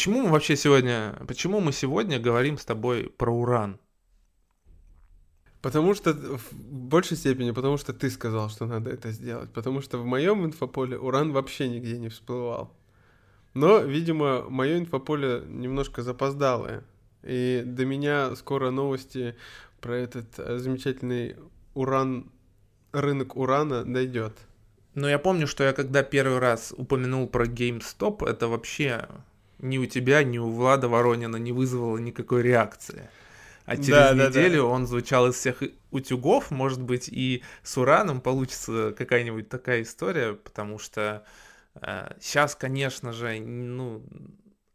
почему мы вообще сегодня, почему мы сегодня говорим с тобой про уран? Потому что в большей степени, потому что ты сказал, что надо это сделать. Потому что в моем инфополе уран вообще нигде не всплывал. Но, видимо, мое инфополе немножко запоздалое. И до меня скоро новости про этот э, замечательный уран, рынок урана дойдет. Но я помню, что я когда первый раз упомянул про GameStop, это вообще ни у тебя, ни у Влада Воронина не вызвало никакой реакции. А через да, неделю да, да. он звучал из всех утюгов, может быть, и с ураном получится какая-нибудь такая история, потому что э, сейчас, конечно же, ну,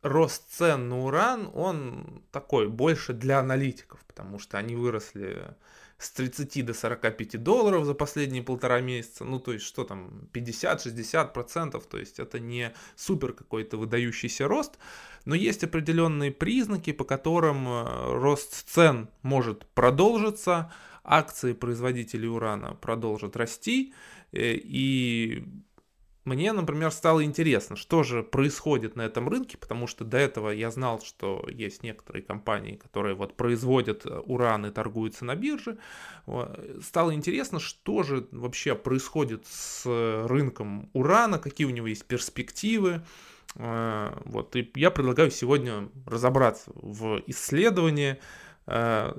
рост цен на уран, он такой больше для аналитиков, потому что они выросли с 30 до 45 долларов за последние полтора месяца, ну то есть что там, 50-60 процентов, то есть это не супер какой-то выдающийся рост, но есть определенные признаки, по которым э, рост цен может продолжиться, акции производителей урана продолжат расти, э, и мне, например, стало интересно, что же происходит на этом рынке, потому что до этого я знал, что есть некоторые компании, которые вот производят э, уран и торгуются на бирже. Стало интересно, что же вообще происходит с рынком урана, какие у него есть перспективы. Э, вот, и я предлагаю сегодня разобраться в исследовании э,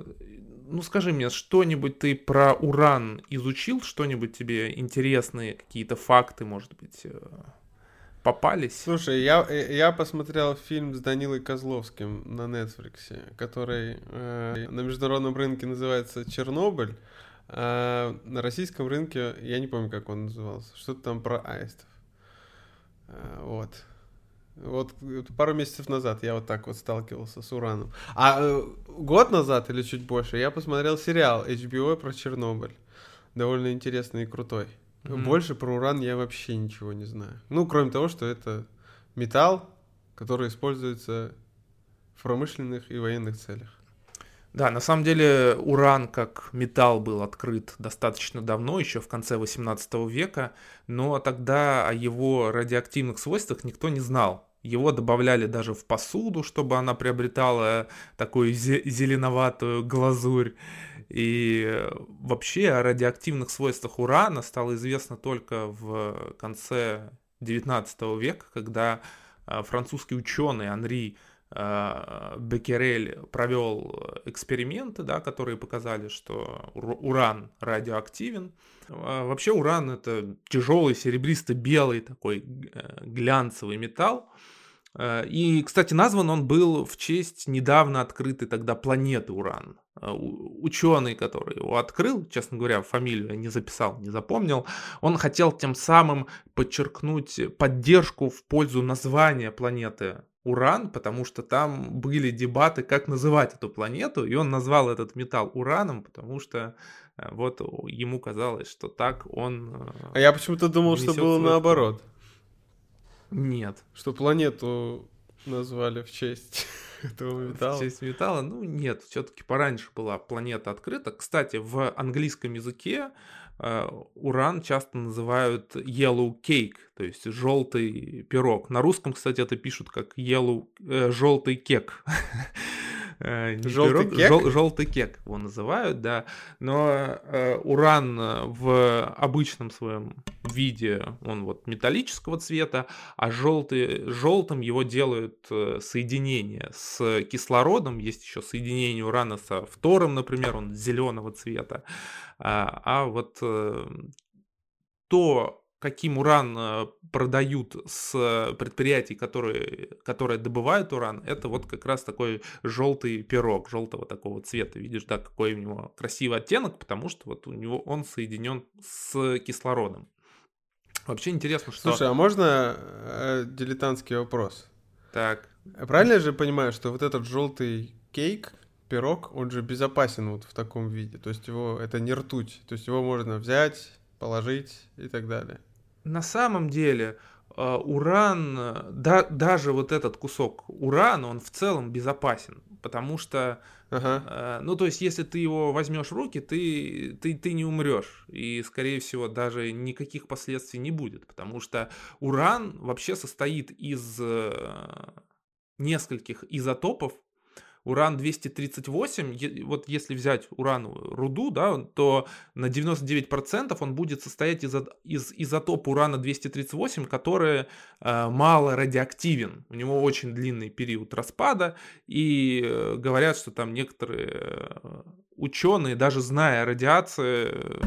ну скажи мне, что-нибудь ты про уран изучил, что-нибудь тебе интересные какие-то факты, может быть, э, попались? Слушай, я, э, я посмотрел фильм с Данилой Козловским на Netflix, который э, на международном рынке называется «Чернобыль», а на российском рынке, я не помню, как он назывался, что-то там про аистов. Э, вот. Вот пару месяцев назад я вот так вот сталкивался с ураном. А э, год назад или чуть больше я посмотрел сериал HBO про Чернобыль. Довольно интересный и крутой. Mm-hmm. Больше про уран я вообще ничего не знаю. Ну, кроме того, что это металл, который используется в промышленных и военных целях. Да, на самом деле уран как металл был открыт достаточно давно, еще в конце 18 века, но тогда о его радиоактивных свойствах никто не знал. Его добавляли даже в посуду, чтобы она приобретала такую зеленоватую глазурь. И вообще о радиоактивных свойствах урана стало известно только в конце 19 века, когда а, французский ученый Анри Беккерель провел эксперименты, да, которые показали, что уран радиоактивен. Вообще уран это тяжелый серебристо-белый такой э, глянцевый металл, Э, и, кстати, назван он был в честь недавно открытой тогда планеты Уран. Э, ученый, который его открыл, честно говоря, фамилию я не записал, не запомнил, он хотел тем самым подчеркнуть поддержку в пользу названия планеты Уран, потому что там были дебаты, как называть эту планету, и он назвал этот металл Ураном, потому что э, вот ему казалось, что так он... А я почему-то думал, что было наоборот. Нет. Что планету назвали в честь этого металла. В честь металла? Ну, нет, все-таки пораньше была планета открыта. Кстати, в английском языке э, уран часто называют yellow cake, то есть желтый пирог. На русском, кстати, это пишут как yellow, э, желтый кек. Э, желтый пирог, кек? Жел, желтый кек его называют, да. Но э, уран в обычном своем виде, он вот металлического цвета, а желтый, желтым его делают э, соединение с кислородом. Есть еще соединение урана со фтором, например, он зеленого цвета. А, а вот э, то каким уран э, продают с предприятий, которые, которые добывают уран, это вот как раз такой желтый пирог, желтого такого цвета. Видишь, да, какой у него красивый оттенок, потому что вот у него он соединен с кислородом. Вообще интересно, что... Слушай, а можно э, дилетантский вопрос? Так. Правильно я же понимаю, что вот этот желтый кейк, пирог, он же безопасен вот в таком виде. То есть его это не ртуть. То есть его можно взять, положить и так далее на самом деле э, уран, да, даже вот этот кусок урана, он в целом безопасен, потому что, ага. э, ну то есть, если ты его возьмешь в руки, ты, ты, ты не умрешь, и, скорее всего, даже никаких последствий не будет, потому что уран вообще состоит из э, нескольких изотопов уран-238, вот если взять уран руду, да, то на 99% он будет состоять из, из изотопа урана-238, который э, мало радиоактивен. У него очень длинный период распада, и э, говорят, что там некоторые э, ученые, даже зная радиацию,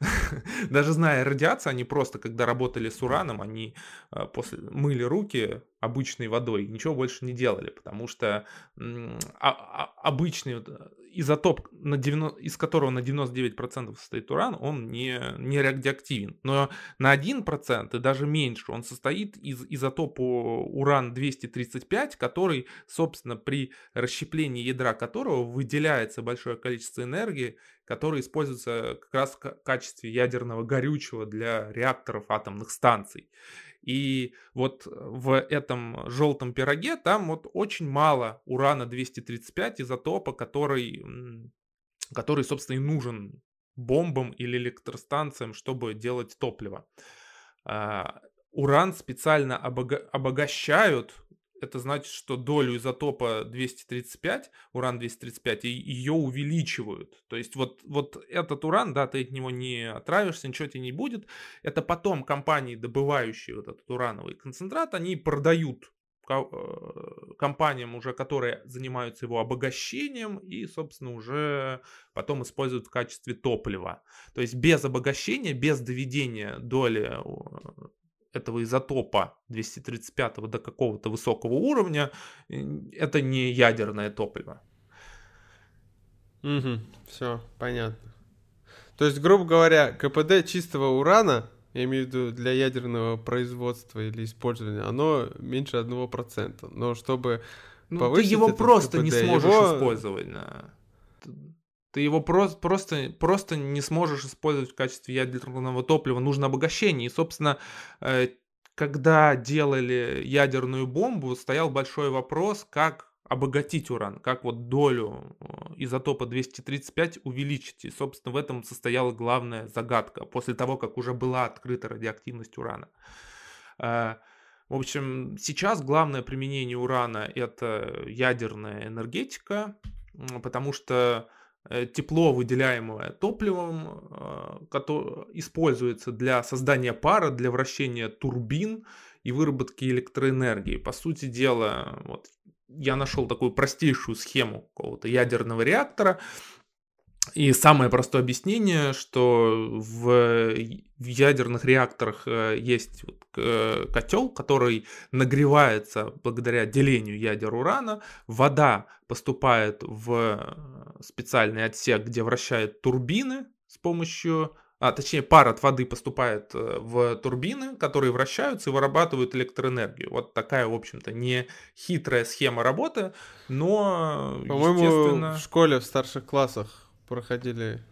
даже зная радиацию, они просто, когда работали с ураном, они э, после мыли руки обычной водой, ничего больше не делали, потому что а, а, обычный изотоп, на 90, из которого на 99% состоит уран, он не, не радиоактивен. Но на 1% и даже меньше он состоит из изотопа уран-235, который, собственно, при расщеплении ядра которого выделяется большое количество энергии, которое используется как раз в качестве ядерного горючего для реакторов атомных станций. И вот в этом желтом пироге там вот очень мало урана-235 изотопа, который, который, собственно, и нужен бомбам или электростанциям, чтобы делать топливо. А, уран специально обогащают это значит, что долю изотопа 235, уран-235, ее увеличивают. То есть вот, вот этот уран, да, ты от него не отравишься, ничего тебе не будет. Это потом компании, добывающие вот этот урановый концентрат, они продают э, компаниям уже, которые занимаются его обогащением и, собственно, уже потом используют в качестве топлива. То есть без обогащения, без доведения доли этого изотопа 235 до какого-то высокого уровня, это не ядерное топливо. Угу, все, понятно. То есть, грубо говоря, КПД чистого урана, я имею в виду для ядерного производства или использования, оно меньше 1%. Но чтобы ну, повысить ты его просто КПД, не сможешь его... использовать. Да. Ты его просто, просто, просто не сможешь использовать в качестве ядерного топлива. Нужно обогащение. И, собственно, э, когда делали ядерную бомбу, стоял большой вопрос, как обогатить уран, как вот долю э, изотопа 235 увеличить. И, собственно, в этом состояла главная загадка после того, как уже была открыта радиоактивность урана. Э, в общем, сейчас главное применение урана это ядерная энергетика, потому что тепло, выделяемое топливом, э, которое используется для создания пара, для вращения турбин и выработки электроэнергии. По сути дела, вот я нашел такую простейшую схему какого-то ядерного реактора, и самое простое объяснение, что в, ядерных реакторах э, есть э, котел, который нагревается благодаря делению ядер урана. Вода поступает в э, специальный отсек, где вращают турбины с помощью а точнее пар от воды поступает в турбины, которые вращаются и вырабатывают электроэнергию. Вот такая, в общем-то, не хитрая схема работы, но, По-моему, естественно... в школе в старших классах проходили,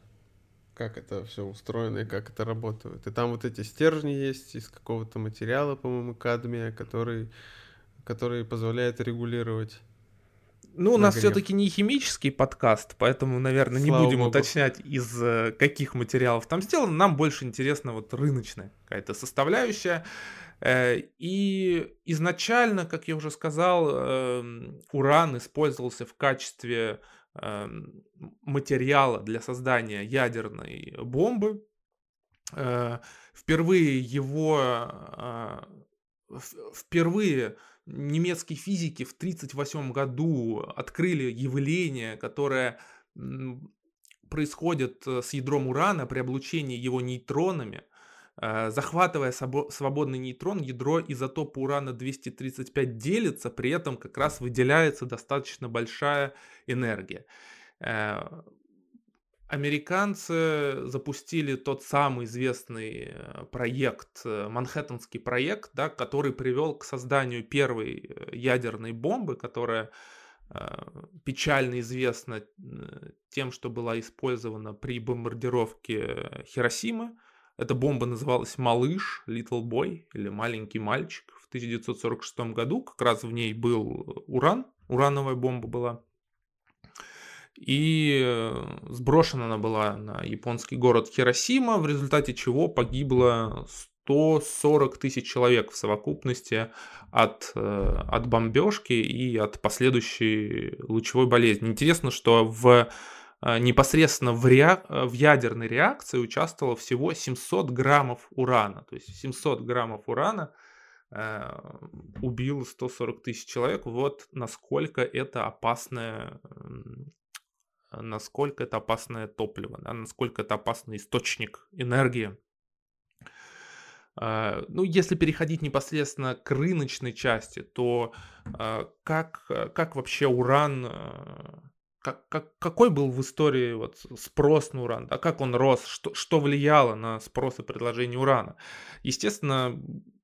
как это все устроено и как это работает. И там вот эти стержни есть из какого-то материала, по-моему, кадмия, который, который позволяет регулировать ну, у нас все-таки не химический подкаст, поэтому, наверное, Слава не будем Богу. уточнять, из э, каких материалов там сделано. Нам больше интересна вот рыночная какая-то составляющая. Э, и изначально, как я уже сказал, эм, уран использовался в качестве материала для создания ядерной бомбы. Э, впервые его а, впервые немецкие физики в 1938 году открыли явление, которое происходит э, с ядром урана при облучении его нейтронами. Э, захватывая свободный нейтрон, ядро изотопа урана-235 делится, при этом как раз выделяется достаточно большая энергия. Э, американцы запустили тот самый известный э, проект, Манхэттенский проект, да, который привел к созданию первой ядерной бомбы, которая печально известна тем, что была использована при бомбардировке Хиросимы эта бомба называлась «Малыш», «Little Boy» или «Маленький мальчик» в 1946 году. Как раз в ней был уран, урановая бомба была. И э, сброшена она была на японский город Хиросима, в результате чего погибло 140 тысяч человек в совокупности от, э, от бомбежки и от последующей лучевой болезни. Интересно, что в э, непосредственно в, ре... в ядерной реакции участвовало всего 700 граммов урана. То есть 700 граммов урана э, убило 140 тысяч человек. Вот насколько это опасное насколько это опасное топливо, да, насколько это опасный источник энергии. А, ну, если переходить непосредственно к рыночной части, то а, как, как вообще уран, а, как, как, какой был в истории вот спрос на уран, да, как он рос, что, что влияло на спрос и предложение урана? Естественно,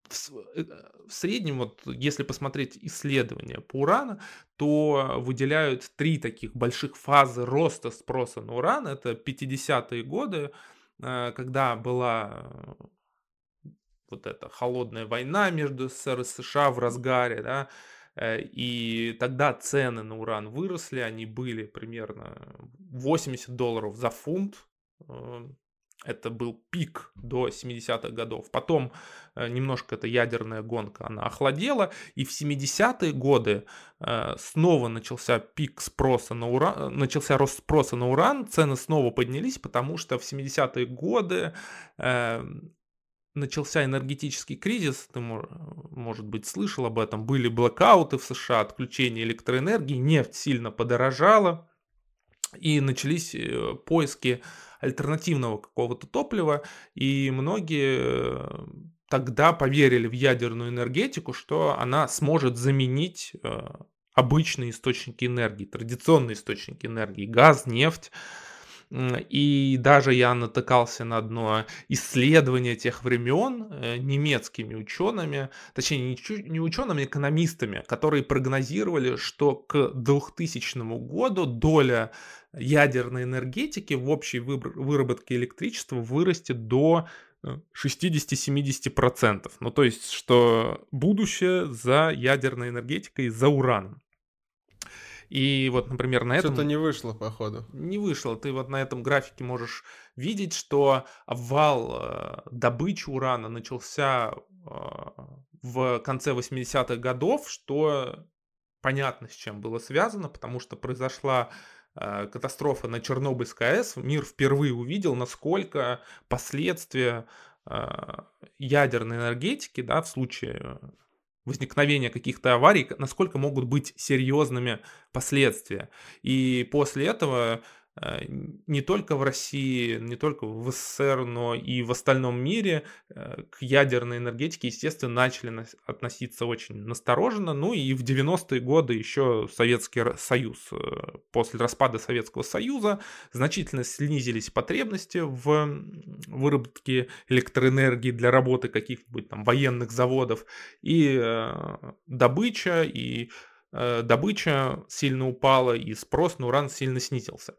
в, э, в среднем, вот если посмотреть исследования по урану, то выделяют три таких больших фазы роста спроса на уран. Это 50-е годы, когда была вот эта холодная война между СССР и США в разгаре, да, э, и тогда цены на уран выросли, они были примерно 80 долларов за фунт, э, это был пик до 70-х годов. Потом э, немножко эта ядерная гонка, она охладела. И в 70-е годы снова начался пик спроса на уран, начался рост спроса на уран. Цены снова поднялись, потому что в 70-е годы начался энергетический кризис, ты, может быть, слышал об этом, были блокауты в США, отключение электроэнергии, нефть сильно подорожала, и начались э, поиски альтернативного какого-то топлива, и многие э, тогда поверили в ядерную энергетику, что она сможет заменить э, обычные источники энергии, традиционные источники энергии, газ, нефть, и даже я натыкался на одно исследование тех времен э, немецкими учеными, точнее не учеными, а экономистами, которые прогнозировали, что к 2000 году доля ядерной энергетики в общей выработке электричества вырастет до 60-70%. Э, ну, то есть, что будущее за ядерной энергетикой, за ураном. И вот, например, на этом... Что-то не вышло, походу. Не вышло. Ты вот на этом графике можешь видеть, что обвал э, добычи урана начался э, в конце 80-х годов, что понятно, с чем было связано, потому что произошла э, катастрофа на Чернобыльской АЭС. Мир впервые увидел, насколько последствия ядерной энергетики, да, в случае возникновения каких-то аварий, насколько могут быть серьезными последствия. И после этого не только в России, не только в СССР, но и в остальном мире э, к ядерной энергетике, естественно, начали относиться очень настороженно. Ну и в 90-е годы еще Советский Союз, э, после распада Советского Союза, значительно снизились потребности в выработке электроэнергии для работы каких-нибудь там военных заводов. И добыча, и Э, добыча сильно упала и спрос на уран сильно снизился.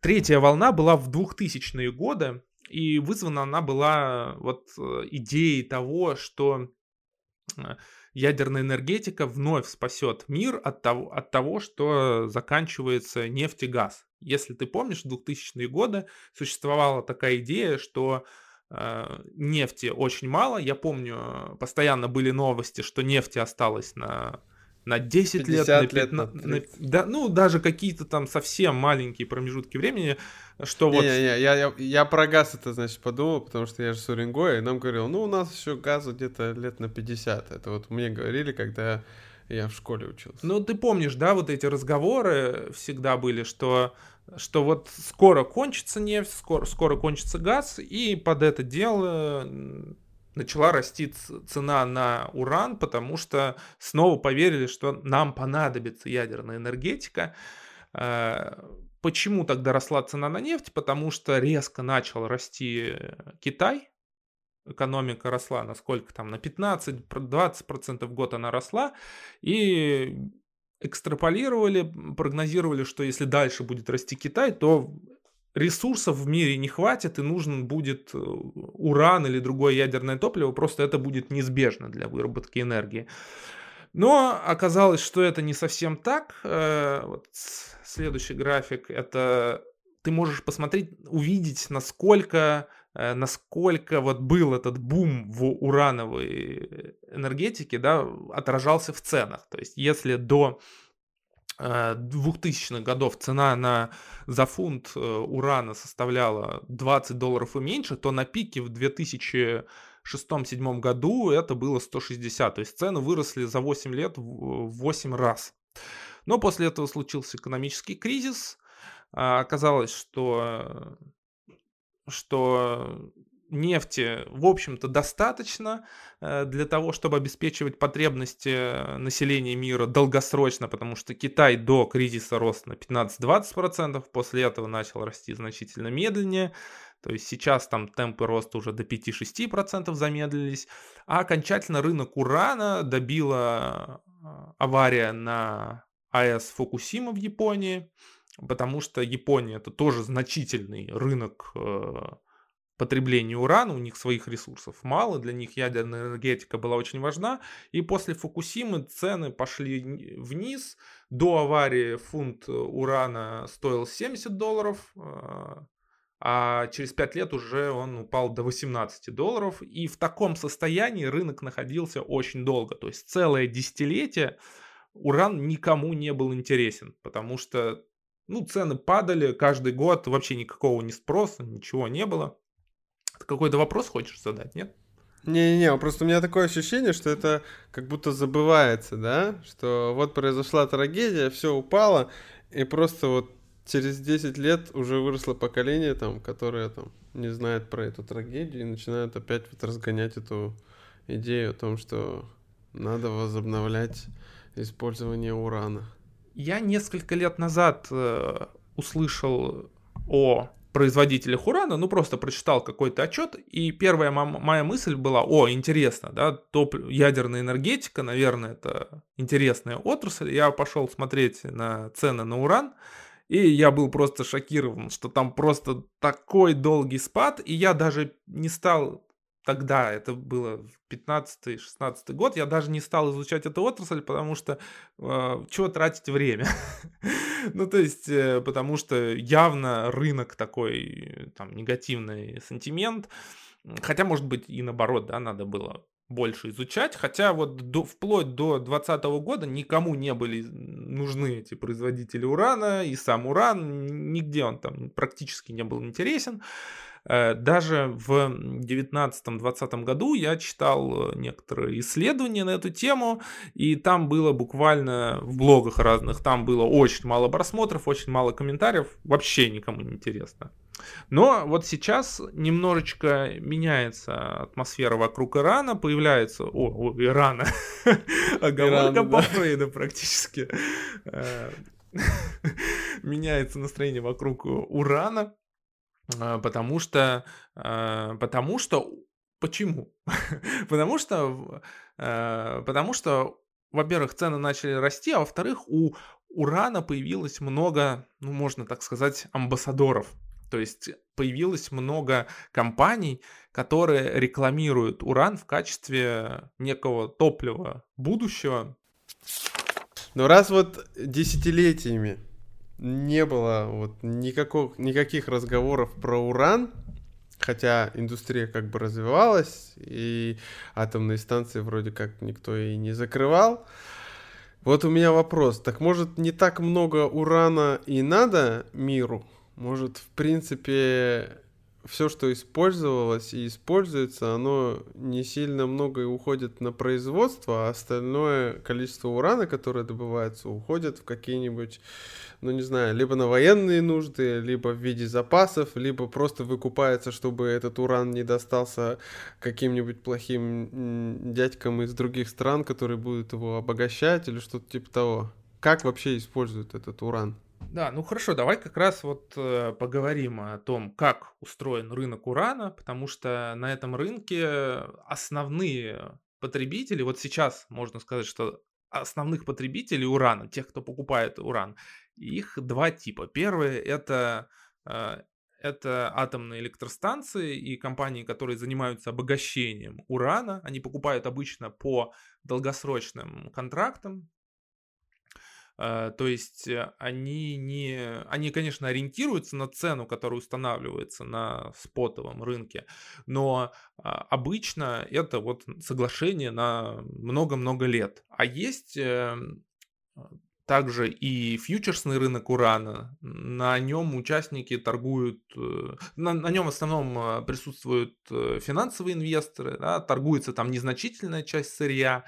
Третья волна была в 2000-е годы, и вызвана она была вот э, идеей того, что э, ядерная энергетика вновь спасет мир от того, от того, что заканчивается нефть и газ. Если ты помнишь, в 2000-е годы существовала такая идея, что нефти очень мало. Я помню, постоянно были новости, что нефти осталось на на 10 лет, на 15, лет, на, на, да, ну даже какие-то там совсем маленькие промежутки времени, что не, вот... Не, не, я, я, я про газ это, значит, подумал, потому что я же с Уренгоя, и нам говорил, ну у нас еще газа где-то лет на 50, это вот мне говорили, когда я в школе учился. Ну ты помнишь, да, вот эти разговоры всегда были, что что вот скоро кончится нефть, скоро, скоро кончится газ, и под это дело начала расти цена на уран, потому что снова поверили, что нам понадобится ядерная энергетика. Э, почему тогда росла цена на нефть? Потому что резко начал расти Китай, экономика росла на сколько там, на 15-20% в год она росла, и экстраполировали, прогнозировали, что если дальше будет расти Китай, то ресурсов в мире не хватит, и нужен будет э, уран или другое ядерное топливо, просто это будет неизбежно для выработки энергии. Но оказалось, что это не совсем так. Э, вот следующий график, это ты можешь посмотреть, увидеть, насколько э, насколько вот был этот бум в урановой энергетике, да, отражался в ценах. То есть если до 2000-х годов цена на, за фунт урана составляла 20 долларов и меньше, то на пике в 2000 2006-2007 году это было 160, то есть цены выросли за 8 лет в 8 раз. Но после этого случился экономический кризис, а, оказалось, что, что нефти, в общем-то, достаточно э, для того, чтобы обеспечивать потребности населения мира долгосрочно, потому что Китай до кризиса рос на 15-20%, после этого начал расти значительно медленнее, то есть сейчас там темпы роста уже до 5-6% замедлились, а окончательно рынок урана добила а, авария на АЭС Фукусима в Японии, потому что Япония это тоже значительный рынок э, потребления урана, у них своих ресурсов мало, для них ядерная энергетика была очень важна, и после Фукусимы цены пошли вниз, до аварии фунт урана стоил 70 долларов, э, а через 5 лет уже он упал до 18 долларов, и в таком состоянии рынок находился очень долго, то есть целое десятилетие уран никому не был интересен, потому что ну, цены падали каждый год, вообще никакого не спроса, ничего не было. Ты какой-то вопрос хочешь задать, нет? Не-не-не, просто у меня такое ощущение, что это как будто забывается, да, что вот произошла трагедия, все упало, и просто вот через 10 лет уже выросло поколение, там, которое там не знает про эту трагедию и начинает опять вот разгонять эту идею о том, что надо возобновлять использование урана. Я несколько лет назад э, услышал о производителях урана, ну просто прочитал какой-то отчет, и первая моя мысль была, о, интересно, да, топ ядерная энергетика, наверное, это интересная отрасль. Я пошел смотреть на цены на уран, и я был просто шокирован, что там просто такой долгий спад, и я даже не стал тогда, это было 15-16 год, я даже не стал изучать эту отрасль, потому что э, чего тратить время? ну, то есть, э, потому что явно рынок такой, там, негативный сантимент, хотя, может быть, и наоборот, да, надо было больше изучать, хотя вот до, вплоть до 2020 года никому не были нужны эти производители урана, и сам уран, нигде он там практически не был интересен. Э, даже в 19-20 году я читал э, некоторые исследования на эту тему, и там было буквально в блогах разных, там было очень мало просмотров, очень мало комментариев, вообще никому не интересно. Но вот сейчас немножечко меняется атмосфера вокруг Ирана, появляется... О, о Ирана. Оговорка по Фрейду практически. Э, меняется настроение вокруг Урана, потому что... Э, потому что... Почему? потому что... Потому что во-первых, цены начали расти, а во-вторых, у урана появилось много, ну, можно так сказать, амбассадоров. То есть появилось много компаний, которые рекламируют уран в качестве некого топлива будущего. Но раз вот десятилетиями не было вот никаких, никаких разговоров про уран, хотя индустрия как бы развивалась, и атомные станции вроде как никто и не закрывал. Вот у меня вопрос, так может не так много урана и надо миру? Может, в принципе, все, что использовалось и используется, оно не сильно много и уходит на производство, а остальное количество урана, которое добывается, уходит в какие-нибудь, ну не знаю, либо на военные нужды, либо в виде запасов, либо просто выкупается, чтобы этот уран не достался каким-нибудь плохим дядькам из других стран, которые будут его обогащать или что-то типа того. Как вообще используют этот уран? Да, ну хорошо, давай как раз вот э, поговорим о том, как устроен рынок урана, потому что на этом рынке основные потребители, вот сейчас можно сказать, что основных потребителей урана, тех, кто покупает уран, их два типа. Первый это э, это атомные электростанции и компании, которые занимаются обогащением урана. Они покупают обычно по долгосрочным контрактам, то есть э, они не, они, конечно, ориентируются на цену, которая устанавливается на спотовом рынке, но а, обычно это вот соглашение на много-много лет. А есть эм, также и фьючерсный рынок урана. На нем участники торгуют, э, на, на нем в основном присутствуют финансовые инвесторы, да, торгуется там незначительная часть сырья,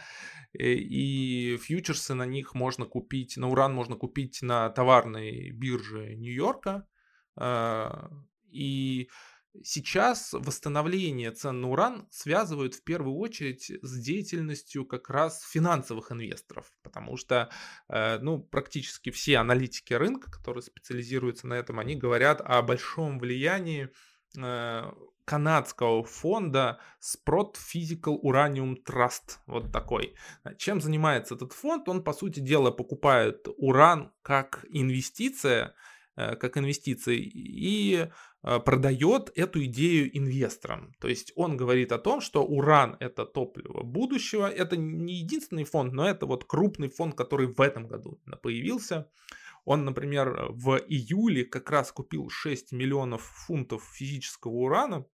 Э, и фьючерсы на них можно купить, на уран можно купить на товарной бирже Нью-Йорка. А, и сейчас восстановление цен на уран связывают в первую очередь с деятельностью как раз финансовых инвесторов, потому что э, ну, практически все аналитики рынка, которые специализируются на этом, они говорят о большом влиянии э, канадского фонда Sprott Physical Uranium Trust. Вот такой. Чем занимается этот фонд? Он, по сути дела, покупает уран как инвестиция, как инвестиции и э, продает эту идею инвесторам. То есть он говорит о том, что уран это топливо будущего. Это не единственный фонд, но это вот крупный фонд, который в этом году появился. Он, например, в июле как раз купил 6 миллионов фунтов физического урана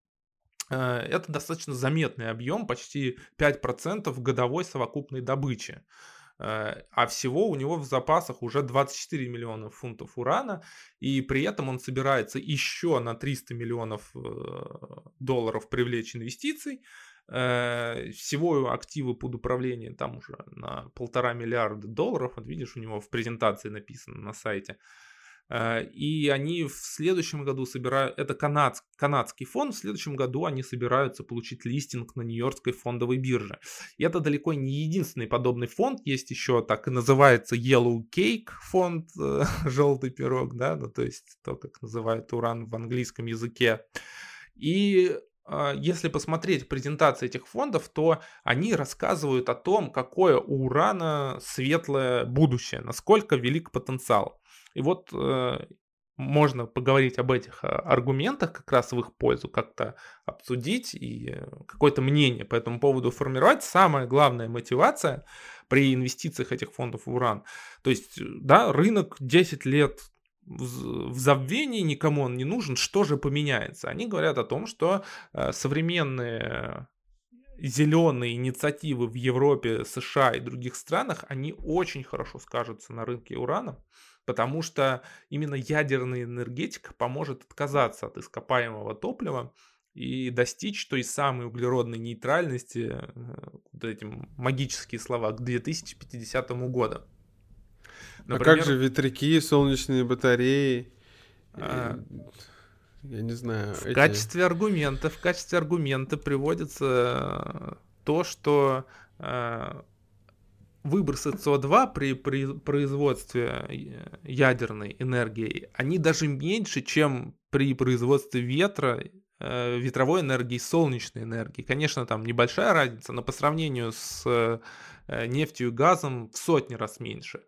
Э, это достаточно заметный объем, почти 5% годовой совокупной добычи. Э, а всего у него в запасах уже 24 миллиона фунтов урана, и при этом он собирается еще на 300 миллионов э, долларов привлечь инвестиций. Всего активы под управлением там уже на полтора миллиарда долларов. Вот видишь, у него в презентации написано на сайте. Э, и они в следующем году собирают, это канадск, канадский фонд, в следующем году они собираются получить листинг на Нью-Йоркской фондовой бирже. И это далеко не единственный подобный фонд, есть еще так и называется Yellow Cake фонд, э, желтый пирог, да, ну, то есть то, как называют уран в английском языке. И э, если посмотреть презентации этих фондов, то они рассказывают о том, какое у урана светлое будущее, насколько велик потенциал. И вот э, можно поговорить об этих а, аргументах как раз в их пользу, как-то обсудить и э, какое-то мнение по этому поводу формировать. Самая главная мотивация при инвестициях этих фондов в уран. То есть, да, рынок 10 лет в забвении, никому он не нужен, что же поменяется? Они говорят о том, что э, современные зеленые инициативы в Европе, США и других странах, они очень хорошо скажутся на рынке урана потому что именно ядерная энергетика поможет отказаться от ископаемого топлива и достичь той самой углеродной нейтральности, э, вот эти магические слова, к 2050 году. Например, а как же ветряки, солнечные батареи? А, я не знаю. В эти... качестве аргумента, в качестве аргумента приводится то, что э, выбросы СО2 при, при производстве э, ядерной энергии, они даже меньше, чем при производстве ветра, э, ветровой энергии, солнечной энергии. Конечно, там небольшая разница, но по сравнению с э, нефтью и газом в сотни раз меньше.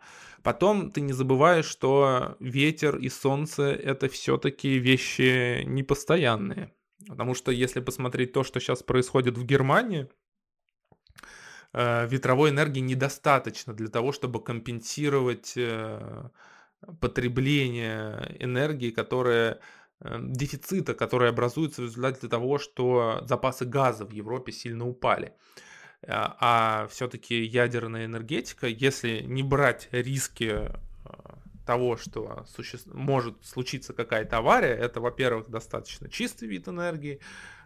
Потом ты не забываешь, что ветер и солнце это все-таки вещи непостоянные. Потому что если посмотреть то, что сейчас происходит в Германии, ветровой энергии недостаточно для того, чтобы компенсировать э, потребление энергии, которое э, дефицита, который образуется в результате того, что запасы газа в Европе сильно упали. А все-таки ядерная энергетика, если не брать риски того, что суще... может случиться какая-то авария, это, во-первых, достаточно чистый вид энергии, Э,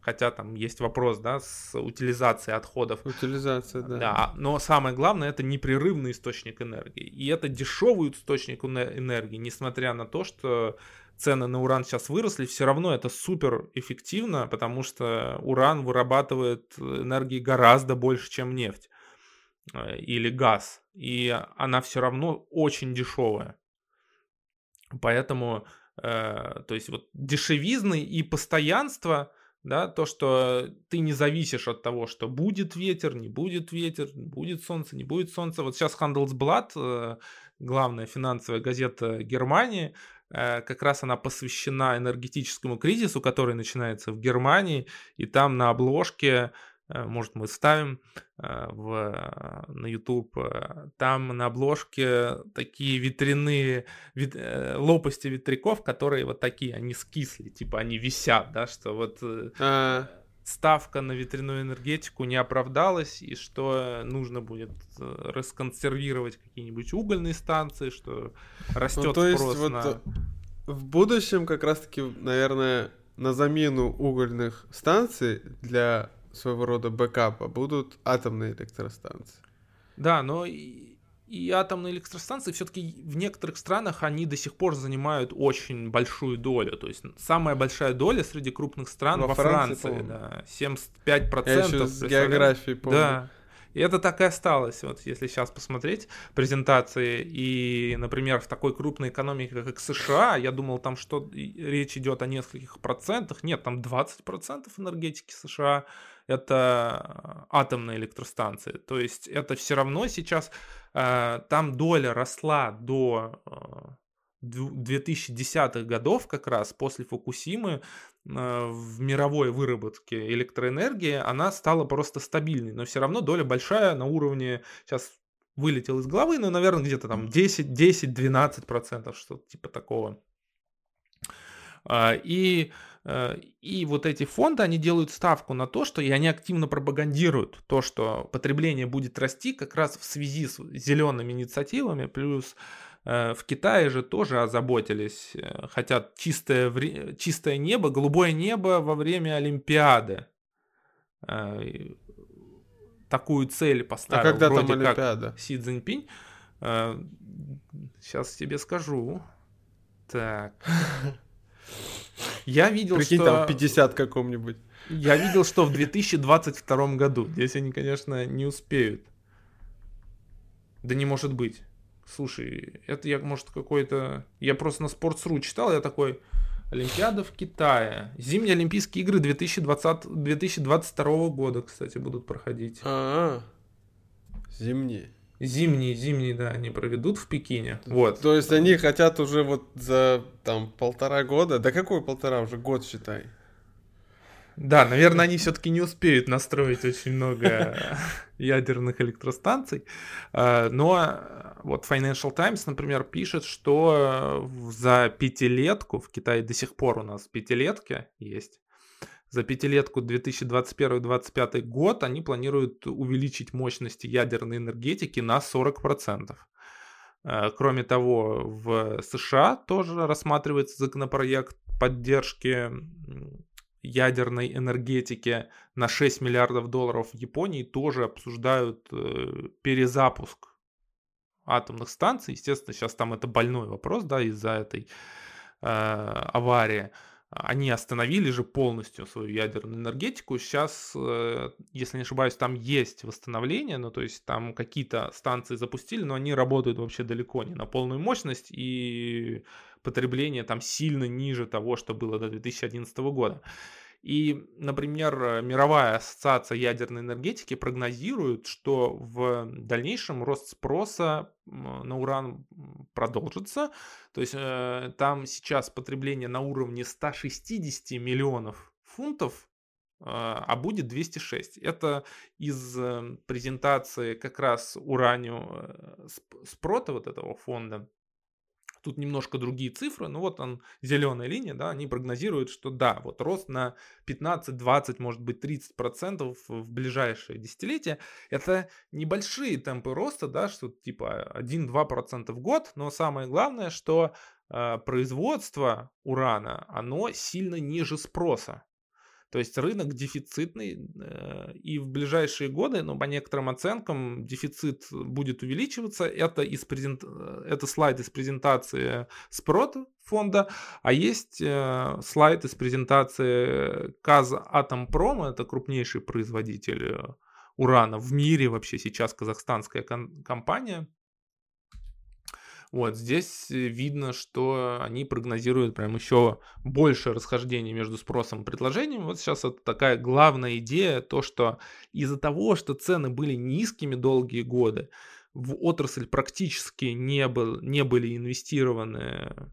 хотя там есть вопрос, да, с утилизацией отходов. Утилизация, да. Да, но самое главное это непрерывный источник энергии. И это дешевый источник энергии, несмотря на то, что цены на уран сейчас выросли, все равно это супер эффективно, потому что уран вырабатывает энергии гораздо больше, чем нефть э, или газ. И она все равно очень дешевая. Поэтому Э, то есть вот дешевизны и постоянство, да, то, что ты не зависишь от того, что будет ветер, не будет ветер, будет солнце, не будет солнца. Вот сейчас Handelsblatt, э, главная финансовая газета Германии, э, как раз она посвящена энергетическому кризису, который начинается в Германии, и там на обложке может, мы ставим э, в, на YouTube. Э, там на обложке такие ветряные вит, лопасти ветряков, которые вот такие, они скисли, типа они висят, да, что вот а... ставка на ветряную энергетику не оправдалась, и что нужно будет расконсервировать какие-нибудь угольные станции, что растет ну, то спрос есть, на... Вот в будущем как раз-таки, наверное, на замену угольных станций для своего рода бэкапа будут атомные электростанции. Да, но и, и атомные электростанции все-таки в некоторых странах они до сих пор занимают очень большую долю. То есть самая большая доля среди крупных стран во, во Франции, Франции да, 75%. Я еще с географией помню. Да, и это так и осталось. Вот если сейчас посмотреть презентации и, например, в такой крупной экономике, как США, я думал, там что речь идет о нескольких процентах. Нет, там 20% энергетики США это атомные электростанции. То есть это все равно сейчас э, там доля росла до э, 2010-х годов как раз после Фукусимы э, в мировой выработке электроэнергии она стала просто стабильной, но все равно доля большая на уровне, сейчас вылетел из головы, но, наверное, где-то там 10-12%, что-то типа такого. А, и, э, и вот эти фонды, они делают ставку на то, что и они активно пропагандируют то, что потребление будет расти как раз в связи с зелеными инициативами, плюс в Китае же тоже озаботились, э, хотят чистое, чистое небо, голубое небо во время Олимпиады. Такую цель поставил. А когда вроде там Олимпиада? Как Си Цзиньпинь. Сейчас тебе скажу. Так. Я видел, Прикинь, что... там 50 каком-нибудь. Я видел, что в 2022 году. Здесь они, конечно, не успеют. Да не может быть. Слушай, это я, может, какой-то... Я просто на Sports.ru читал, я такой... Олимпиада в Китае. Зимние Олимпийские игры 2020... 2022 года, кстати, будут проходить. А, -а, -а. зимние. Зимние, зимние, да, они проведут в Пекине. Вот. То есть они хотят уже вот за там полтора года, да какой полтора, уже год считай. Да, наверное, они все-таки не успеют настроить очень много ядерных электростанций. А, но вот Financial Times, например, пишет, что за пятилетку в Китае до сих пор у нас пятилетки есть за пятилетку 2021-2025 год они планируют увеличить мощности ядерной энергетики на 40%. Э, кроме того, в США тоже рассматривается законопроект поддержки ядерной энергетики на 6 миллиардов долларов. В Японии тоже обсуждают э, перезапуск атомных станций. Естественно, сейчас там это больной вопрос, да, из-за этой э, аварии они остановили же полностью свою ядерную энергетику. Сейчас, э, если не ошибаюсь, там есть восстановление, ну то есть там какие-то станции запустили, но они работают вообще далеко не на полную мощность, и потребление там сильно ниже того, что было до 2011 года. И, например, мировая ассоциация ядерной энергетики прогнозирует, что в дальнейшем рост спроса на уран продолжится. То есть э, там сейчас потребление на уровне 160 миллионов фунтов, э, а будет 206. Это из э, презентации как раз уранию спрота вот этого фонда Тут немножко другие цифры, но вот он, зеленая линия, да, они прогнозируют, что да, вот рост на 15, 20, может быть 30 процентов в ближайшие десятилетия. Это небольшие темпы роста, да, что типа 1-2 процента в год, но самое главное, что э, производство урана, оно сильно ниже спроса. То есть рынок дефицитный, э, и в ближайшие годы, ну, по некоторым оценкам, дефицит будет увеличиваться. Это, из презент... Э, это слайд из презентации Спрот фонда, а есть э, слайд из презентации Казатомпрома, это крупнейший производитель урана в мире вообще сейчас казахстанская компания. Вот здесь э, видно, что они прогнозируют прям еще больше расхождения между спросом и предложением. Вот сейчас это такая главная идея, то что из-за того, что цены были низкими долгие годы, в отрасль практически не, был, не были инвестированы э,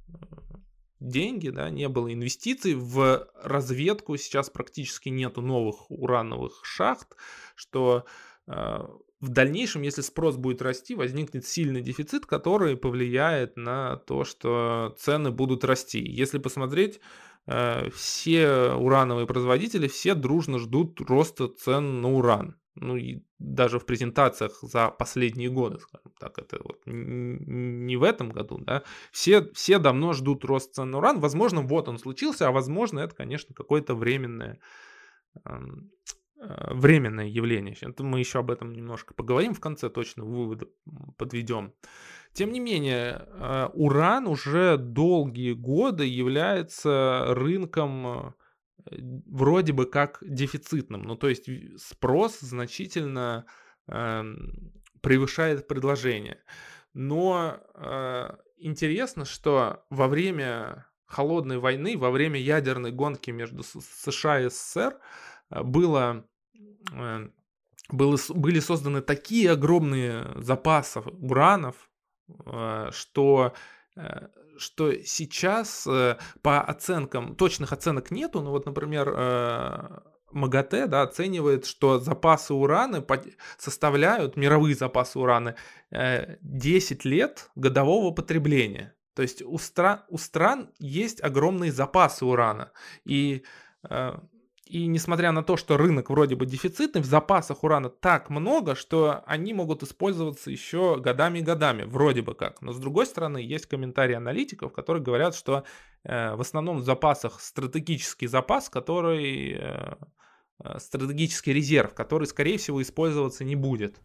деньги, да, не было инвестиций в разведку, сейчас практически нету новых урановых шахт, что э, в дальнейшем, если спрос будет расти, возникнет сильный дефицит, который повлияет на то, что цены будут расти. Если посмотреть, э, все урановые производители, все дружно ждут роста цен на уран. Ну и даже в презентациях за последние годы, скажем так, это вот не в этом году, да, все, все давно ждут рост цен на уран. Возможно, вот он случился, а возможно, это, конечно, какое-то временное Э, временное явление. Это мы еще об этом немножко поговорим в конце, точно выводы подведем. Тем не менее, э, уран уже долгие годы является рынком э, вроде бы как дефицитным. Ну, то есть спрос значительно э, превышает предложение. Но э, интересно, что во время холодной войны, во время ядерной гонки между США и СССР было Э, было, были созданы такие огромные запасы уранов, э, что э, что сейчас по оценкам, точных оценок нету, но вот, например, МАГАТЭ да, оценивает, что запасы урана составляют, мировые запасы урана, 10 лет годового потребления. То есть у, стран, у стран есть огромные запасы урана. И и несмотря на то, что рынок вроде бы дефицитный, в запасах урана так много, что они могут использоваться еще годами и годами, вроде бы как. Но с другой стороны, есть комментарии аналитиков, которые говорят, что э, в основном в запасах стратегический запас, который э, э стратегический резерв, который, скорее всего, использоваться не будет.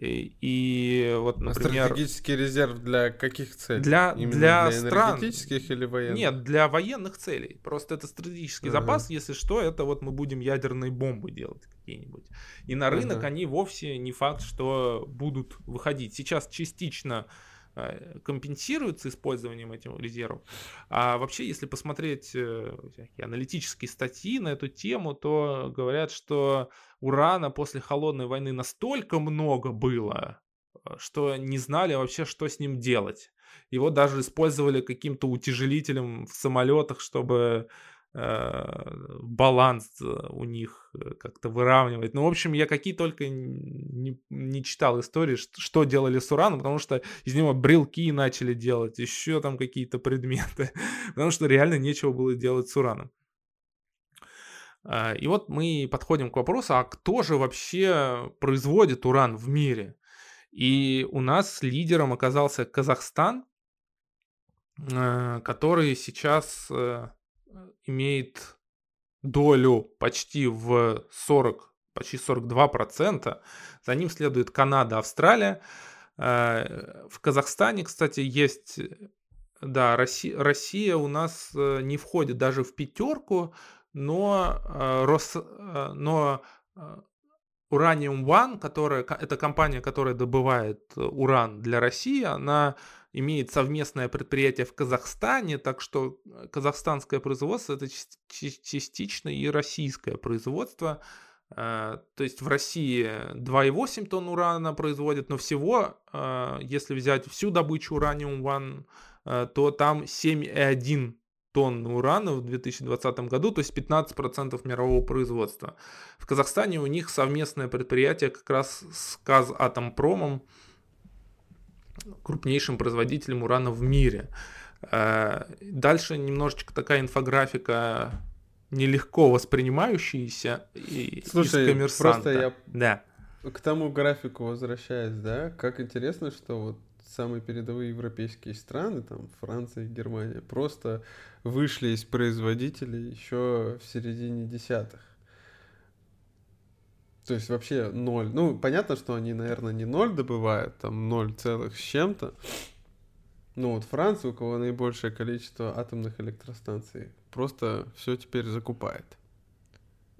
И, и вот, например... А стратегический резерв для каких целей? Для, Именно для, для стран. энергетических или военных? Нет, для военных целей. Просто это стратегический ага. запас, если что, это вот мы будем ядерные бомбы делать какие-нибудь. И на рынок ага. они вовсе не факт, что будут выходить. Сейчас частично Э, компенсируется использованием этих резервов. А вообще, если посмотреть э, аналитические статьи на эту тему, то говорят, что урана после холодной войны настолько много было, э, что не знали вообще, что с ним делать. Его даже использовали каким-то утяжелителем в самолетах, чтобы Э, баланс э, у них как-то выравнивать. Ну, в общем, я какие только не, не читал истории, что делали с ураном, потому что из него брелки начали делать, еще там какие-то предметы, потому что реально нечего было делать с ураном. И вот мы подходим к вопросу, а кто же вообще производит уран в мире? И у нас лидером оказался Казахстан, который сейчас имеет долю почти в 40, почти 42%. За ним следует Канада, Австралия. Э, в Казахстане, кстати, есть... Да, Россия, Россия у нас э, не входит даже в пятерку, но, э, Рос, но Uranium One, которая, это компания, которая добывает уран для России, она имеет совместное предприятие в Казахстане, так что э, казахстанское производство это частично и российское производство. Э, то есть в России 2,8 тонн урана производят, но всего, э, если взять всю добычу ураниум-1, то там 7,1 тонн урана в 2020 году, то есть 15% мирового производства. В Казахстане у них совместное предприятие как раз с Казатомпромом, крупнейшим производителем урана в мире. Э, дальше немножечко такая инфографика нелегко воспринимающаяся и, Слушай, из коммерсанта. Просто я да. к тому графику возвращаясь, да, как интересно, что вот самые передовые европейские страны, там Франция и Германия, просто вышли из производителей еще в середине десятых. То есть вообще ноль. Ну, понятно, что они, наверное, не ноль добывают, там ноль целых с чем-то. Ну вот Франция, у кого наибольшее количество атомных электростанций, просто все теперь закупает.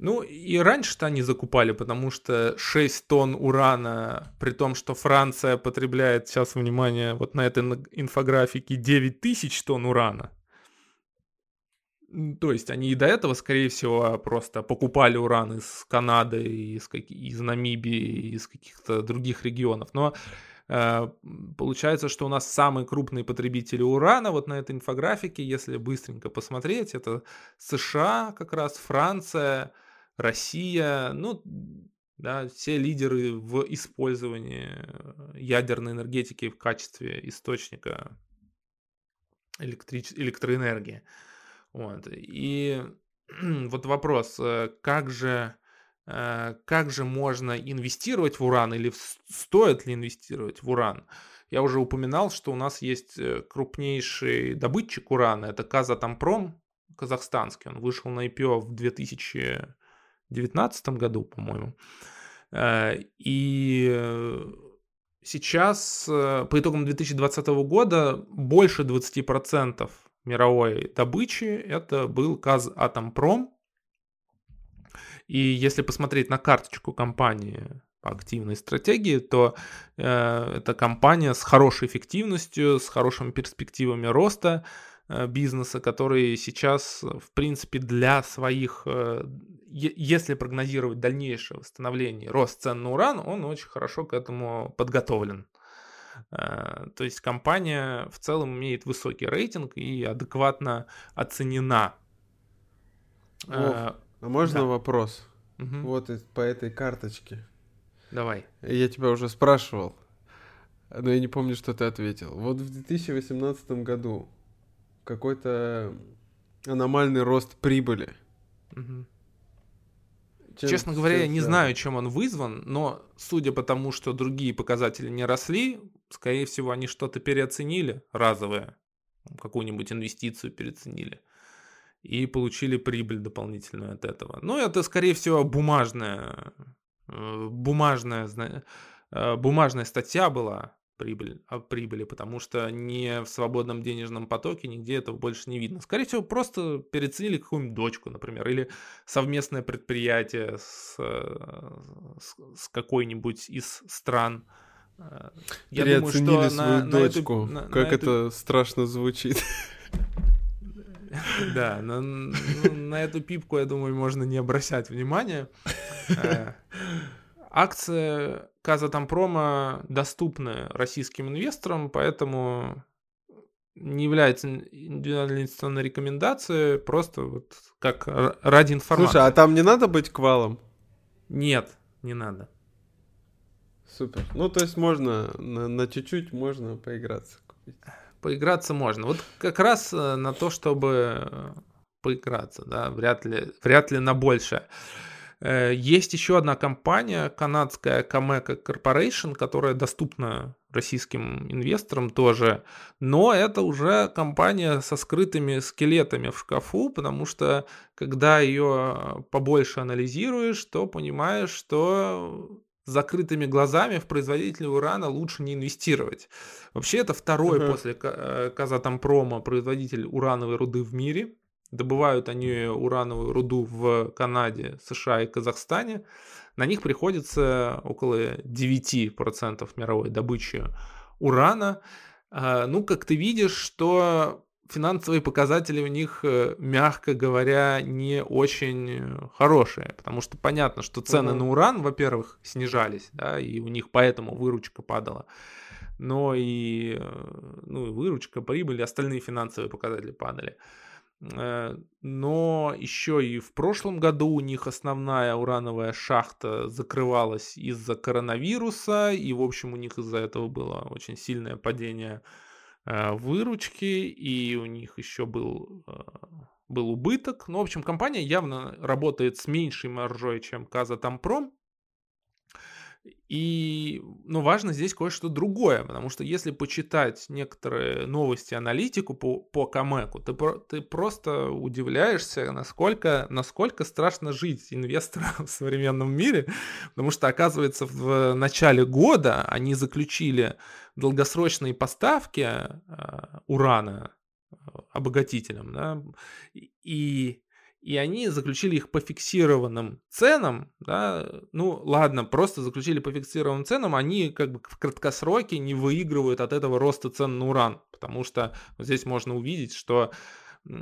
Ну, и раньше-то они закупали, потому что 6 тонн урана, при том, что Франция потребляет, сейчас, внимание, вот на этой инфографике 9 тысяч тонн урана. То есть они и до этого, скорее всего, просто покупали уран из Канады, из, из Намибии, из каких-то других регионов. Но Э, получается, что у нас самые крупные потребители урана вот на этой инфографике, если быстренько посмотреть, это США как раз, Франция, Россия, ну, да, все лидеры в использовании э, ядерной энергетики в качестве источника электрич... электроэнергии. Вот. И вот вопрос, э, как же Э, как же можно инвестировать в уран или стоит ли инвестировать в уран? Я уже упоминал, что у нас есть крупнейший добытчик урана, это Казатомпром казахстанский. Он вышел на IPO в 2019 году, по-моему. Э, и сейчас, по итогам 2020 года, больше 20% мировой добычи это был Казатомпром, и если посмотреть на карточку компании по активной стратегии, то э, это компания с хорошей эффективностью, с хорошими перспективами роста э, бизнеса, который сейчас, в принципе, для своих, э, если прогнозировать дальнейшее восстановление, рост цен на уран, он очень хорошо к этому подготовлен. Э, то есть компания в целом имеет высокий рейтинг и адекватно оценена. Ох. А можно да. вопрос? Угу. Вот по этой карточке. Давай. Я тебя уже спрашивал, но я не помню, что ты ответил. Вот в 2018 году какой-то аномальный рост прибыли. Угу. Чем, Честно говоря, я не да. знаю, чем он вызван, но судя по тому, что другие показатели не росли, скорее всего, они что-то переоценили разовое, какую-нибудь инвестицию переоценили и получили прибыль дополнительную от этого. Ну, это, скорее всего, бумажная, э, бумажная, э, бумажная статья была прибыль, о прибыли, потому что не в свободном денежном потоке нигде этого больше не видно. Скорее всего, просто переценили какую-нибудь дочку, например, или совместное предприятие с, э, с, с какой-нибудь из стран. Я Переоценили думаю, что свою на, дочку. На эту, как на это эту... страшно звучит. Да, на, на эту пипку, я думаю, можно не обращать внимания. Акция Казатомпрома доступны российским инвесторам, поэтому не является индивидуальной инвестиционной рекомендацией, просто вот как ради информации. Слушай, а там не надо быть квалом? Нет, не надо. Супер. Ну, то есть можно на, на чуть-чуть можно поиграться. Купить поиграться можно. Вот как раз э, на то, чтобы э, поиграться, да, вряд ли, вряд ли на большее. Э, есть еще одна компания, канадская Камека Corporation, которая доступна российским инвесторам тоже, но это уже компания со скрытыми скелетами в шкафу, потому что когда ее побольше анализируешь, то понимаешь, что с закрытыми глазами в производителя урана лучше не инвестировать. Вообще это второй uh-huh. после э, Казатомпрома производитель урановой руды в мире. Добывают они урановую руду в Канаде, США и Казахстане. На них приходится около 9% мировой добычи урана. А, ну, как ты видишь, что финансовые показатели у них, э, мягко говоря, не очень хорошие, потому что понятно, что цены угу. на уран, во-первых, снижались, да, и у них поэтому выручка падала, но и, э, ну, и выручка, прибыль, остальные финансовые показатели падали. Э, но еще и в прошлом году у них основная урановая шахта закрывалась из-за коронавируса, и, в общем, у них из-за этого было очень сильное падение Э, выручки, и у них еще был, э, был убыток. Ну, в общем, компания явно работает с меньшей маржой, чем Казатомпром. И, ну, важно здесь кое-что другое, потому что если почитать некоторые новости, аналитику по, по Камеку, ты, ты просто удивляешься, насколько, насколько страшно жить инвесторам в современном мире, потому что, оказывается, в начале года они заключили долгосрочные поставки э, урана обогатителям, да, и и они заключили их по фиксированным ценам, да, ну ладно, просто заключили по фиксированным ценам, они как бы в краткосроке не выигрывают от этого роста цен на уран, потому что здесь можно увидеть, что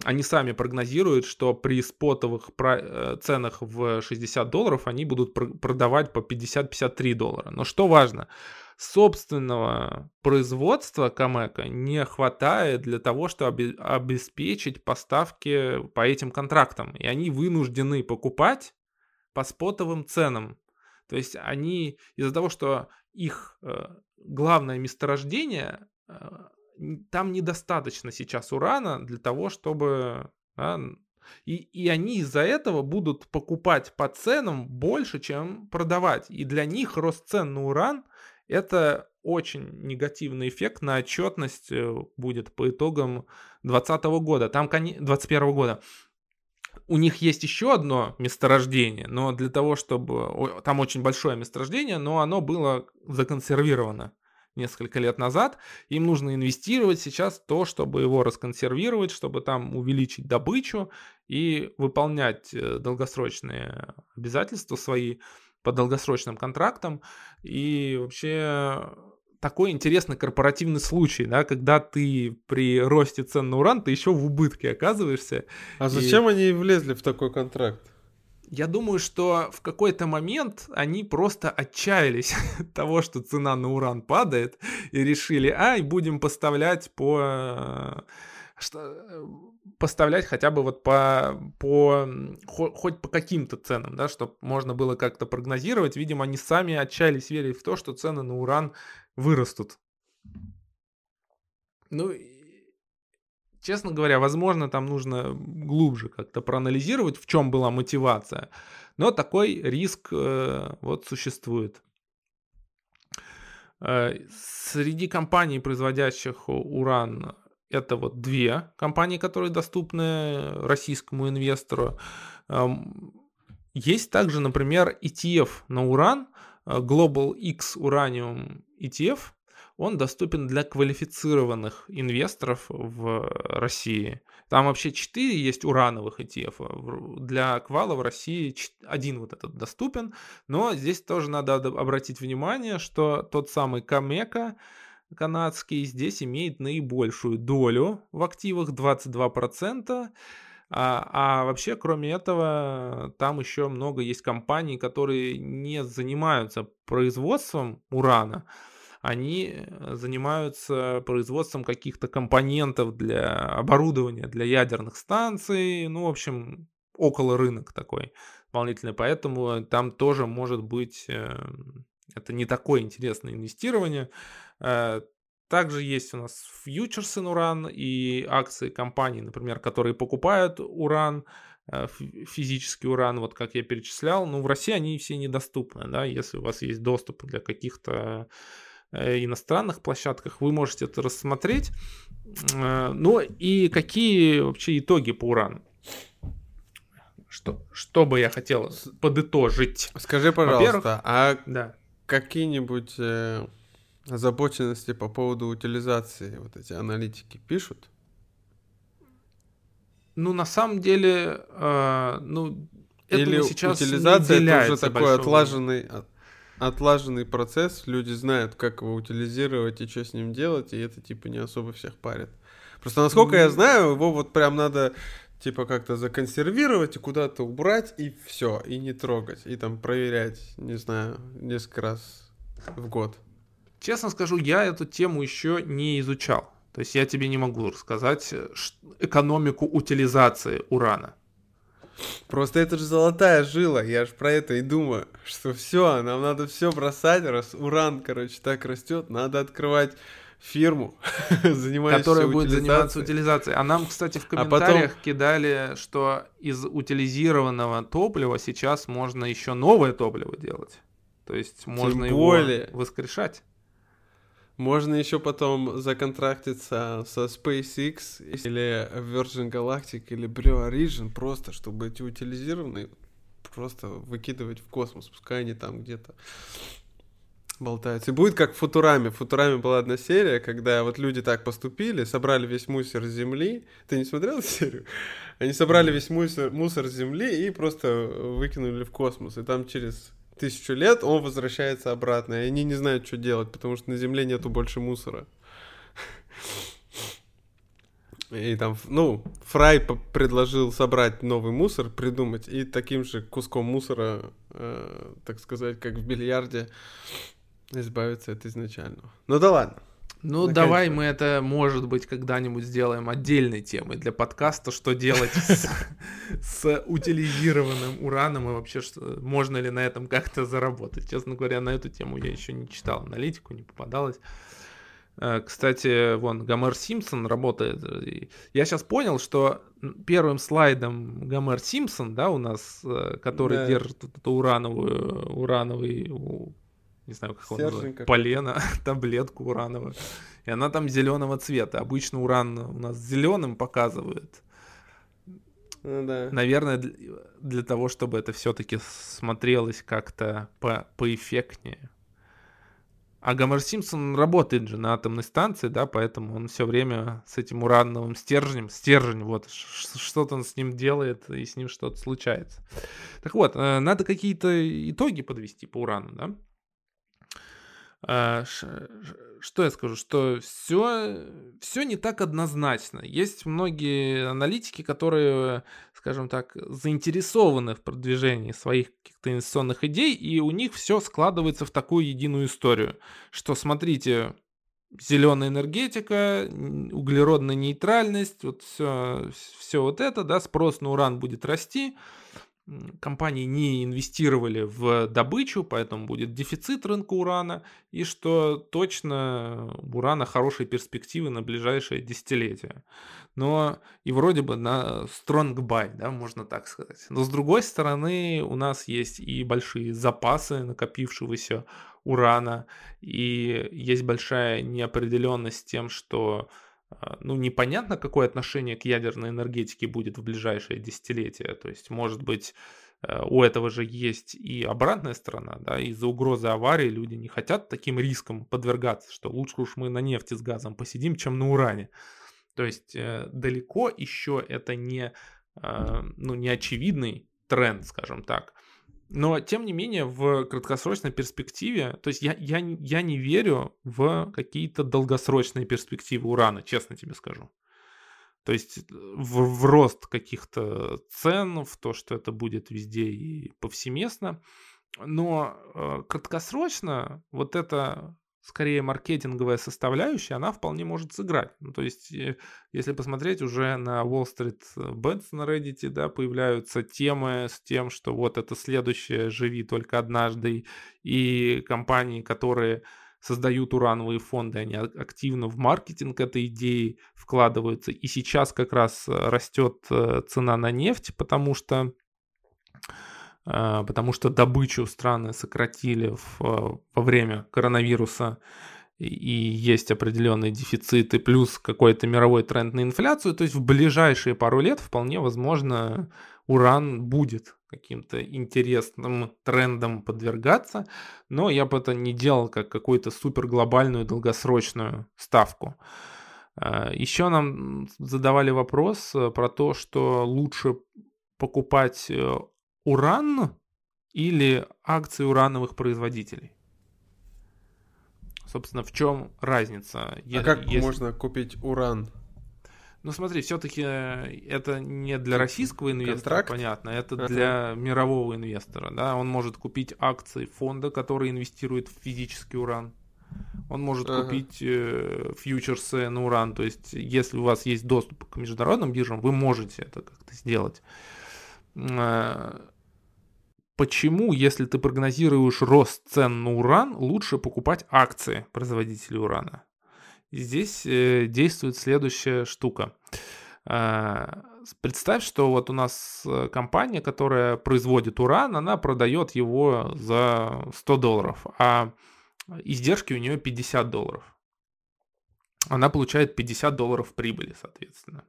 они сами прогнозируют, что при спотовых э, ценах в 60 долларов они будут продавать по 50-53 доллара. Но что важно, собственного производства Камека не хватает для того, чтобы обеспечить поставки по этим контрактам. И они вынуждены покупать по спотовым ценам. То есть они из-за того, что их э, главное месторождение, э, там недостаточно сейчас урана для того, чтобы да, и, и они из-за этого будут покупать по ценам больше, чем продавать. И для них рост цен на уран это очень негативный эффект на отчетность э, будет по итогам 2020 года. Там 2021 года. У них есть еще одно месторождение, но для того, чтобы... Там очень большое месторождение, но оно было законсервировано несколько лет назад. Им нужно инвестировать сейчас в то, чтобы его расконсервировать, чтобы там увеличить добычу и выполнять э, долгосрочные обязательства свои по долгосрочным контрактам. И вообще такой интересный корпоративный случай, да, когда ты при росте цен на уран, ты еще в убытке оказываешься. А зачем и... они влезли в такой контракт? Я думаю, что в какой-то момент они просто отчаялись от того, что цена на уран падает, и решили, ай, будем поставлять по... Что, поставлять хотя бы вот по, по хоть по каким-то ценам, да, чтобы можно было как-то прогнозировать. Видимо, они сами отчаялись верить в то, что цены на уран вырастут. Ну, честно говоря, возможно, там нужно глубже как-то проанализировать, в чем была мотивация. Но такой риск э, вот существует. Э, среди компаний, производящих уран, это вот две компании, которые доступны российскому инвестору. Э, есть также, например, ETF на уран, э, Global X Uranium ETF – он доступен для квалифицированных инвесторов в России. Там вообще 4 есть урановых ETF. Для квала в России один вот этот доступен. Но здесь тоже надо обратить внимание, что тот самый Камека канадский здесь имеет наибольшую долю в активах 22%. А, а вообще, кроме этого, там еще много есть компаний, которые не занимаются производством урана, они э, занимаются производством каких-то компонентов для оборудования для ядерных станций, ну, в общем, около рынок такой дополнительный, поэтому там тоже может быть эм, это не такое интересное инвестирование. Э, также есть у нас фьючерсы на уран и акции компаний, например, которые покупают уран, э, физический уран, вот как я перечислял. Но в России они все недоступны, да, если у вас есть доступ для каких-то иностранных площадках, вы можете это рассмотреть. Э, ну и какие вообще итоги по урану? Что, что бы я хотел подытожить? Скажи, пожалуйста, а да. какие-нибудь э, озабоченности по поводу утилизации вот эти аналитики пишут? Ну, на самом деле, э, ну, Или сейчас утилизация это уже такой отлаженный, отлаженный процесс, люди знают, как его утилизировать и что с ним делать, и это типа не особо всех парит. Просто насколько я знаю, его вот прям надо типа как-то законсервировать и куда-то убрать, и все, и не трогать, и там проверять, не знаю, несколько раз в год. Честно скажу, я эту тему еще не изучал. То есть я тебе не могу рассказать э, экономику утилизации урана. Просто это же золотая жила, я же про это и думаю, что все, нам надо все бросать, раз уран, короче, так растет, надо открывать фирму, Которая будет заниматься утилизацией. А нам, кстати, в комментариях а потом... кидали, что из утилизированного топлива сейчас можно еще новое топливо делать. То есть можно Тем более... его воскрешать. Можно еще потом законтрактиться со SpaceX или Virgin Galactic или Blue Origin просто, чтобы эти утилизированные просто выкидывать в космос, пускай они там где-то болтаются. И будет как в Футураме. В Футураме была одна серия, когда вот люди так поступили, собрали весь мусор с Земли. Ты не смотрел эту серию? Они собрали весь мусор, мусор с Земли и просто выкинули в космос. И там через тысячу лет он возвращается обратно, и они не знают, что делать, потому что на Земле нету больше мусора. И там, ну, Фрай предложил собрать новый мусор, придумать, и таким же куском мусора, э, так сказать, как в бильярде, избавиться от изначального. Ну да ладно. Ну, Наконец-то. давай мы это, может быть, когда-нибудь сделаем отдельной темой для подкаста, что делать с, утилизированным ураном и вообще, можно ли на этом как-то заработать. Честно говоря, на эту тему я еще не читал аналитику, не попадалось. Э, кстати, вон, Гомер Симпсон работает. Я сейчас понял, что первым слайдом Гомер Симпсон, да, у нас, э, который да. держит эту урановую, урановый не знаю, как он называется, полено, таблетку урановую. И она там зеленого цвета. Обычно уран у нас зеленым показывают. Ну, да. Наверное, для, для того, чтобы это все-таки смотрелось как-то по поэффектнее. А Гомер Симпсон работает же на атомной станции, да, поэтому он все время с этим урановым стержнем, стержень, вот, что-то он с ним делает, и с ним что-то случается. Так вот, э, надо какие-то итоги подвести по урану, да? А, что я скажу, что все, все не так однозначно. Есть многие аналитики, которые, скажем так, заинтересованы в продвижении своих каких-то инвестиционных идей, и у них все складывается в такую единую историю, что смотрите, зеленая энергетика, углеродная нейтральность, вот все, все вот это, да, спрос на уран будет расти, компании не инвестировали в добычу, поэтому будет дефицит рынка урана, и что точно у урана хорошие перспективы на ближайшее десятилетие. Но и вроде бы на strong buy, да, можно так сказать. Но с другой стороны, у нас есть и большие запасы накопившегося урана, и есть большая неопределенность тем, что ну, непонятно, какое отношение к ядерной энергетике будет в ближайшее десятилетие. То есть, может быть, э, у этого же есть и обратная сторона, да, из-за угрозы аварии люди не хотят таким риском подвергаться, что лучше уж мы на нефти с газом посидим, чем на уране. То есть э, далеко еще это не, э, ну, не очевидный тренд, скажем так. Но, тем не менее, в краткосрочной перспективе, то есть я, я, я не верю в какие-то долгосрочные перспективы урана, честно тебе скажу. То есть э, в, в рост каких-то цен, в то, что это будет везде и повсеместно. Но э, краткосрочно вот это скорее маркетинговая составляющая, она вполне может сыграть. Ну, то есть, э, если посмотреть уже на Wall Street Bets на Reddit, да, появляются темы с тем, что вот это следующее «Живи только однажды», и компании, которые создают урановые фонды, они активно в маркетинг этой идеи вкладываются. И сейчас как раз растет э, цена на нефть, потому что а, потому что добычу страны сократили в, во время коронавируса и есть определенные дефициты, плюс какой-то мировой тренд на инфляцию, то есть в ближайшие пару лет вполне возможно уран будет каким-то интересным трендом подвергаться, но я бы это не делал как какую-то супер глобальную долгосрочную ставку. А, Еще нам задавали вопрос э, про то, что лучше покупать э, уран или акции урановых производителей? Собственно, в чем разница? А как если... можно купить уран? Ну смотри, все-таки э, это не для российского инвестора, Контракт? понятно, это ага. для мирового инвестора. Да? Он может купить акции фонда, который инвестирует в физический уран. Он может ага. купить э, фьючерсы на уран. То есть, если у вас есть доступ к международным биржам, вы можете это как-то сделать. Э, почему, если ты прогнозируешь рост цен на уран, лучше покупать акции производителей урана? здесь э, действует следующая штука. Э, представь, что вот у нас компания, которая производит уран, она продает его за 100 долларов, а издержки у нее 50 долларов. Она получает 50 долларов прибыли, соответственно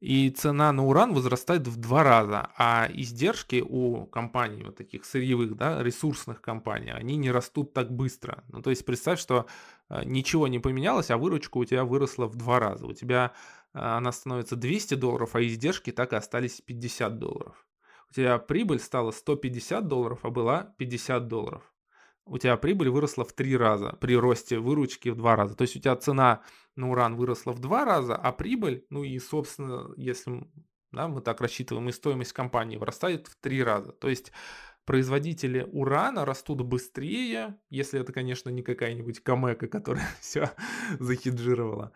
и цена на уран возрастает в два раза, а издержки у компаний, вот таких сырьевых, да, ресурсных компаний, они не растут так быстро. Ну, то есть представь, что э, ничего не поменялось, а выручка у тебя выросла в два раза. У тебя э, она становится 200 долларов, а издержки так и остались 50 долларов. У тебя прибыль стала 150 долларов, а была 50 долларов. У тебя прибыль выросла в три раза при росте выручки в два раза. То есть у тебя цена на уран выросла в два раза, а прибыль, ну и, собственно, если да, мы так рассчитываем, и стоимость компании вырастает в три раза. То есть производители урана растут быстрее, если это, конечно, не какая-нибудь Камека, которая все захеджировала.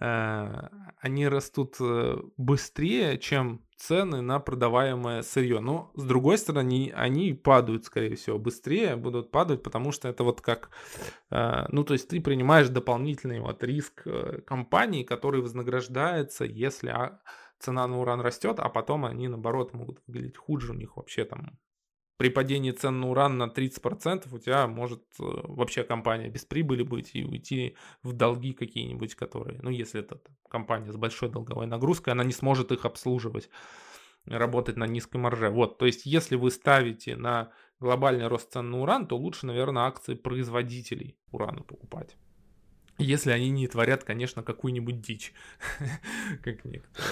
Э, они растут э, быстрее, чем цены на продаваемое сырье. Но, с другой стороны, они падают, скорее всего, быстрее, будут падать, потому что это вот как... Э, ну, то есть ты принимаешь дополнительный вот риск компании, который вознаграждается, если а, цена на уран растет, а потом они, наоборот, могут выглядеть хуже, у них вообще там при падении цен на уран на 30% у тебя может э, вообще компания без прибыли быть и уйти в долги какие-нибудь, которые, ну, если это компания с большой долговой нагрузкой, она не сможет их обслуживать, работать на низкой марже. Вот, то есть, если вы ставите на глобальный рост цен на уран, то лучше, наверное, акции производителей урана покупать. Если они не творят, конечно, какую-нибудь дичь, как некоторые.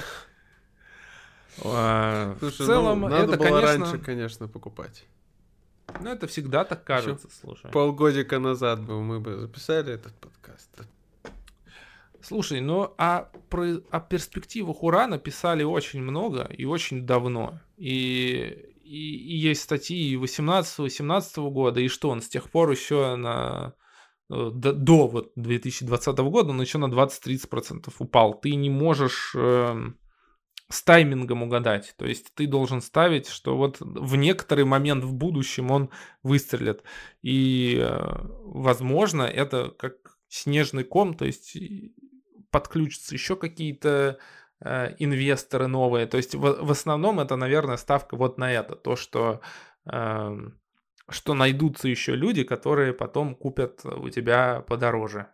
А, Слушай, в ну, целом, ну, надо это, было конечно... раньше, конечно, покупать. Ну, это всегда так кажется, Еще слушай. Полгодика назад бы мы бы записали этот подкаст. Слушай, ну а про, о перспективах урана писали очень много и очень давно. И, и, и есть статьи 18-18 года, и что он с тех пор еще на э, до, до вот 2020 года он еще на 20-30% упал. Ты не можешь... Э, с таймингом угадать. То есть ты должен ставить, что вот в некоторый момент в будущем он выстрелит. И, э, возможно, это как снежный ком, то есть подключатся еще какие-то э, инвесторы новые. То есть в, основном это, наверное, ставка вот на это. То, что, э, что найдутся еще люди, которые потом купят у тебя подороже.